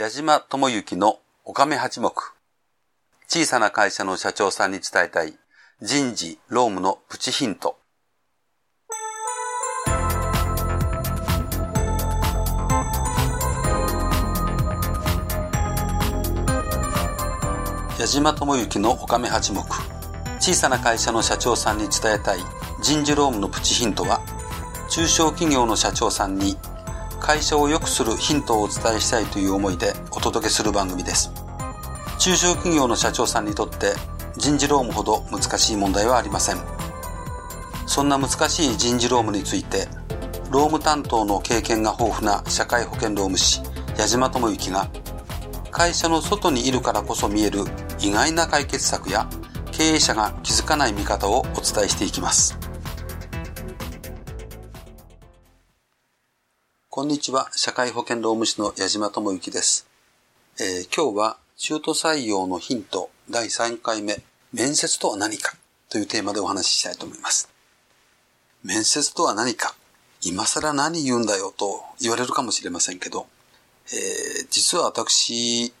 矢島智之のおかめ八目。小さな会社の社長さんに伝えたい人事、労務のプチヒント。矢島智之のおかめ八目。小さな会社の社長さんに伝えたい人事労務のプチヒントは、中小企業の社長さんに会社を良くするヒントをお伝えしたいという思いでお届けする番組です。中小企業の社長さんにとって人事労務ほど難しい問題はありません。そんな難しい人事労務について、労務担当の経験が豊富な社会保険労務士、矢島智之が、会社の外にいるからこそ見える意外な解決策や経営者が気づかない見方をお伝えしていきます。こんにちは。社会保険労務士の矢島智之です。えー、今日は中途採用のヒント第3回目、面接とは何か？というテーマでお話ししたいと思います。面接とは何か？今更何言うんだよと言われるかもしれませんけど、えー、実は私、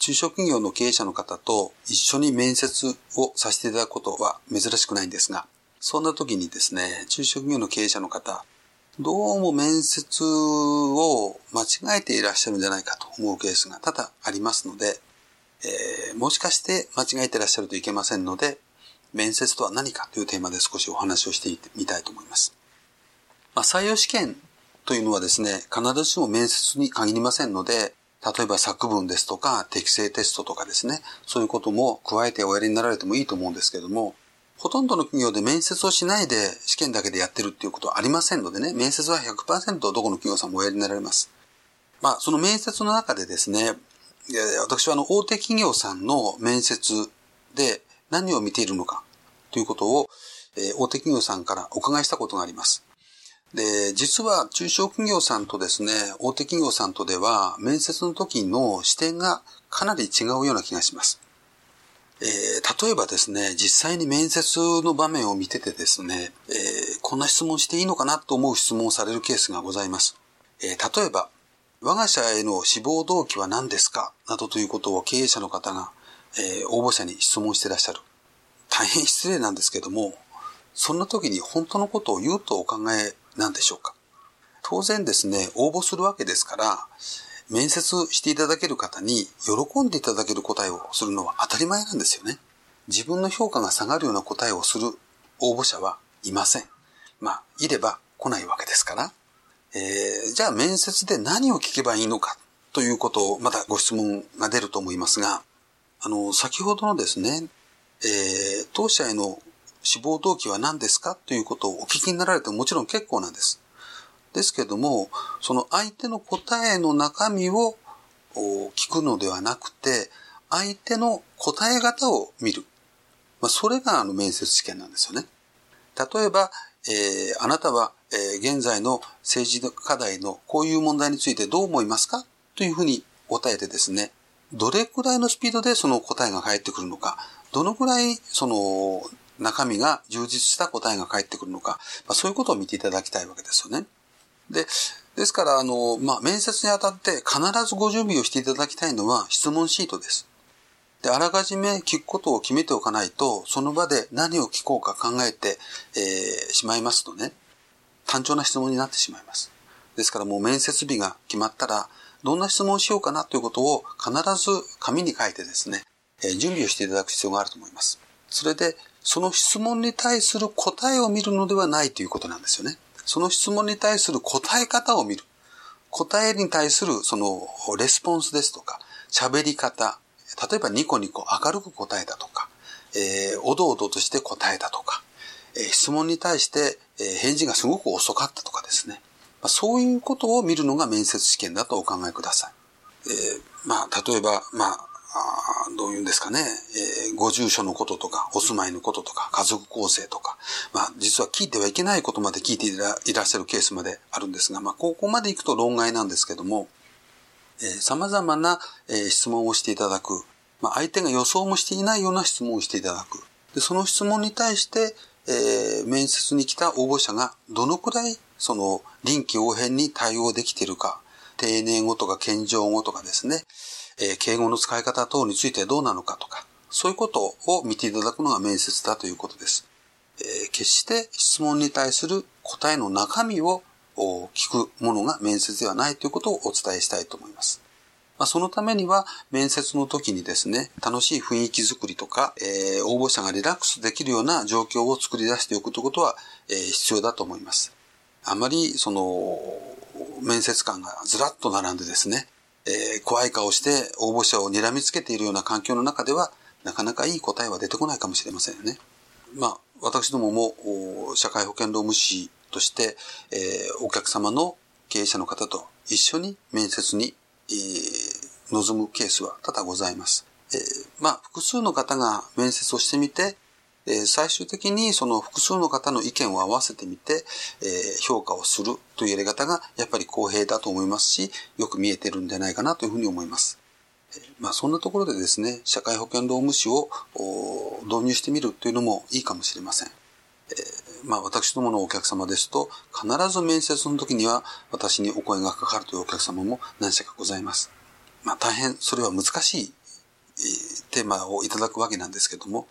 中小企業の経営者の方と一緒に面接をさせていただくことは珍しくないんですが、そんな時にですね、中小企業の経営者の方、どうも面接を間違えていらっしゃるんじゃないかと思うケースが多々ありますので、えー、もしかして間違えていらっしゃるといけませんので、面接とは何かというテーマで少しお話をしてみたいと思います。まあ、採用試験というのはですね、必ずしも面接に限りませんので、例えば作文ですとか適正テストとかですね、そういうことも加えておやりになられてもいいと思うんですけども、ほとんどの企業で面接をしないで試験だけでやってるっていうことはありませんのでね、面接は100%どこの企業さんもおやりになられます。まあ、その面接の中でですね、私はあの、大手企業さんの面接で何を見ているのかということを、え大手企業さんからお伺いしたことがあります。で、実は中小企業さんとですね、大手企業さんとでは、面接の時の視点がかなり違うような気がします。えー、例えばですね、実際に面接の場面を見ててですね、えー、こんな質問していいのかなと思う質問をされるケースがございます。えー、例えば、我が社への志望動機は何ですか？などということを経営者の方が、え応募者に質問してらっしゃる。大変失礼なんですけども、そんな時に本当のことを言うとお考えなんでしょうか？当然ですね、応募するわけですから、面接していただける方に喜んでいただける答えをするのは当たり前なんですよね。自分の評価が下がるような答えをする応募者はいません。まあ、いれば来ないわけですから。えー、じゃあ面接で何を聞けばいいのかということをまたご質問が出ると思いますが、あの、先ほどのですね、えー、当社への志望動機は何ですかということをお聞きになられてももちろん結構なんです。ですけども、その相手の答えの中身を聞くのではなくて、相手の答え方を見る。まあ、それがあの面接試験なんですよね。例えば、えー、あなたは、えー、現在の政治課題のこういう問題についてどう思いますか？というふうに答えてですね、どれくらいのスピードでその答えが返ってくるのか、どのくらいその中身が充実した答えが返ってくるのか、まあ、そういうことを見ていただきたいわけですよね。で、ですから、あの、まあ、面接にあたって必ずご準備をしていただきたいのは質問シートです。で、あらかじめ聞くことを決めておかないと、その場で何を聞こうか考えて、えー、しまいますとね、単調な質問になってしまいます。ですからもう面接日が決まったら、どんな質問をしようかなということを必ず紙に書いてですね、えー、準備をしていただく必要があると思います。それで、その質問に対する答えを見るのではないということなんですよね。その質問に対する答え方を見る。答えに対するそのレスポンスですとか、喋り方、例えばニコニコ明るく答えたとか、えー、おどおどとして答えたとか、えー、質問に対して、えー、返事がすごく遅かったとかですね。まあ、そういうことを見るのが面接試験だとお考えください。えー、まあ、例えば、まあ、あどういうんですかね、えー、ご住所のこととか、お住まいのこととか、家族構成とか、まあ、実は聞いてはいけないことまで聞いていらっしゃるケースまであるんですが、まあ、ここまで行くと論外なんですけども、えー、様々な、えー、質問をしていただく、まあ、相手が予想もしていないような質問をしていただく。で、その質問に対して、えー、面接に来た応募者がどのくらい、その、臨機応変に対応できているか、丁寧語とか謙譲語とかですね、えー、敬語の使い方等についてどうなのかとか、そういうことを見ていただくのが面接だということです。えー、決して質問に対する答えの中身を聞くものが面接ではないということをお伝えしたいと思います。まあ、そのためには面接の時にですね、楽しい雰囲気づくりとか、えー、応募者がリラックスできるような状況を作り出しておくということは、えー、必要だと思います。あまり、その、面接官がずらっと並んでですね、えー、怖い顔して応募者を睨みつけているような環境の中では、なかなかいい答えは出てこないかもしれませんよね。まあ、私どもも、社会保険労務士として、えー、お客様の経営者の方と一緒に面接にえー、望むケースは多々ございます。えー、まあ、複数の方が面接をしてみて、え、最終的にその複数の方の意見を合わせてみて、え、評価をするというやり方がやっぱり公平だと思いますし、よく見えてるんじゃないかなというふうに思います。まあ、そんなところでですね、社会保険労務士を導入してみるというのもいいかもしれません。えー、まあ私どものお客様ですと、必ず面接の時には私にお声がかかるというお客様も何社かございます。まあ大変それは難しい、テーマをいただくわけなんですけども、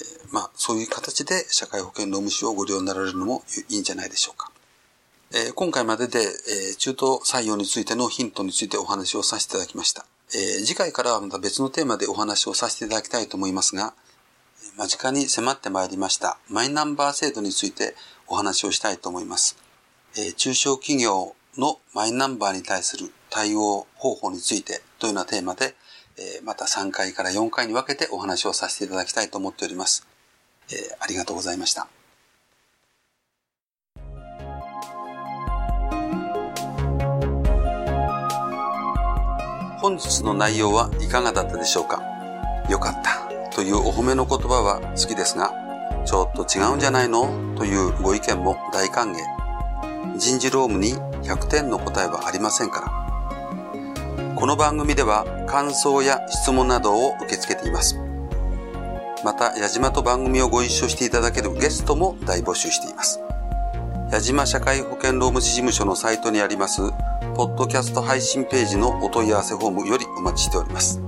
え、まあそういう形で社会保険労務士をご利用になられるのもいいんじゃないでしょうか。え、今回までで、え、中途採用についてのヒントについてお話をさせていただきました。え、次回からはまた別のテーマでお話をさせていただきたいと思いますが、間近に迫ってまいりましたマイナンバー制度についてお話をしたいと思います。え、中小企業のマイナンバーに対する対応方法についてというようなテーマで、えー、また3回から4回に分けてお話をさせていただきたいと思っております。えー、ありがとうございました。本日の内容はいかがだったでしょうか？よかった。というお褒めの言葉は好きですが、ちょっと違うんじゃないの？というご意見も大歓迎。人事労務に100点の答えはありませんから。この番組では感想や質問などを受け付けています。また、矢島と番組をご一緒していただけるゲストも大募集しています。矢島社会保険労務士事務所のサイトにあります、ポッドキャスト配信ページのお問い合わせフォームよりお待ちしております。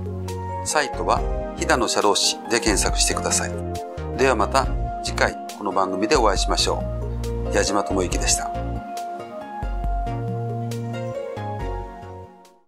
サイトは飛騨の社労士で検索してください。ではまた次回この番組でお会いしましょう。矢島智之でした。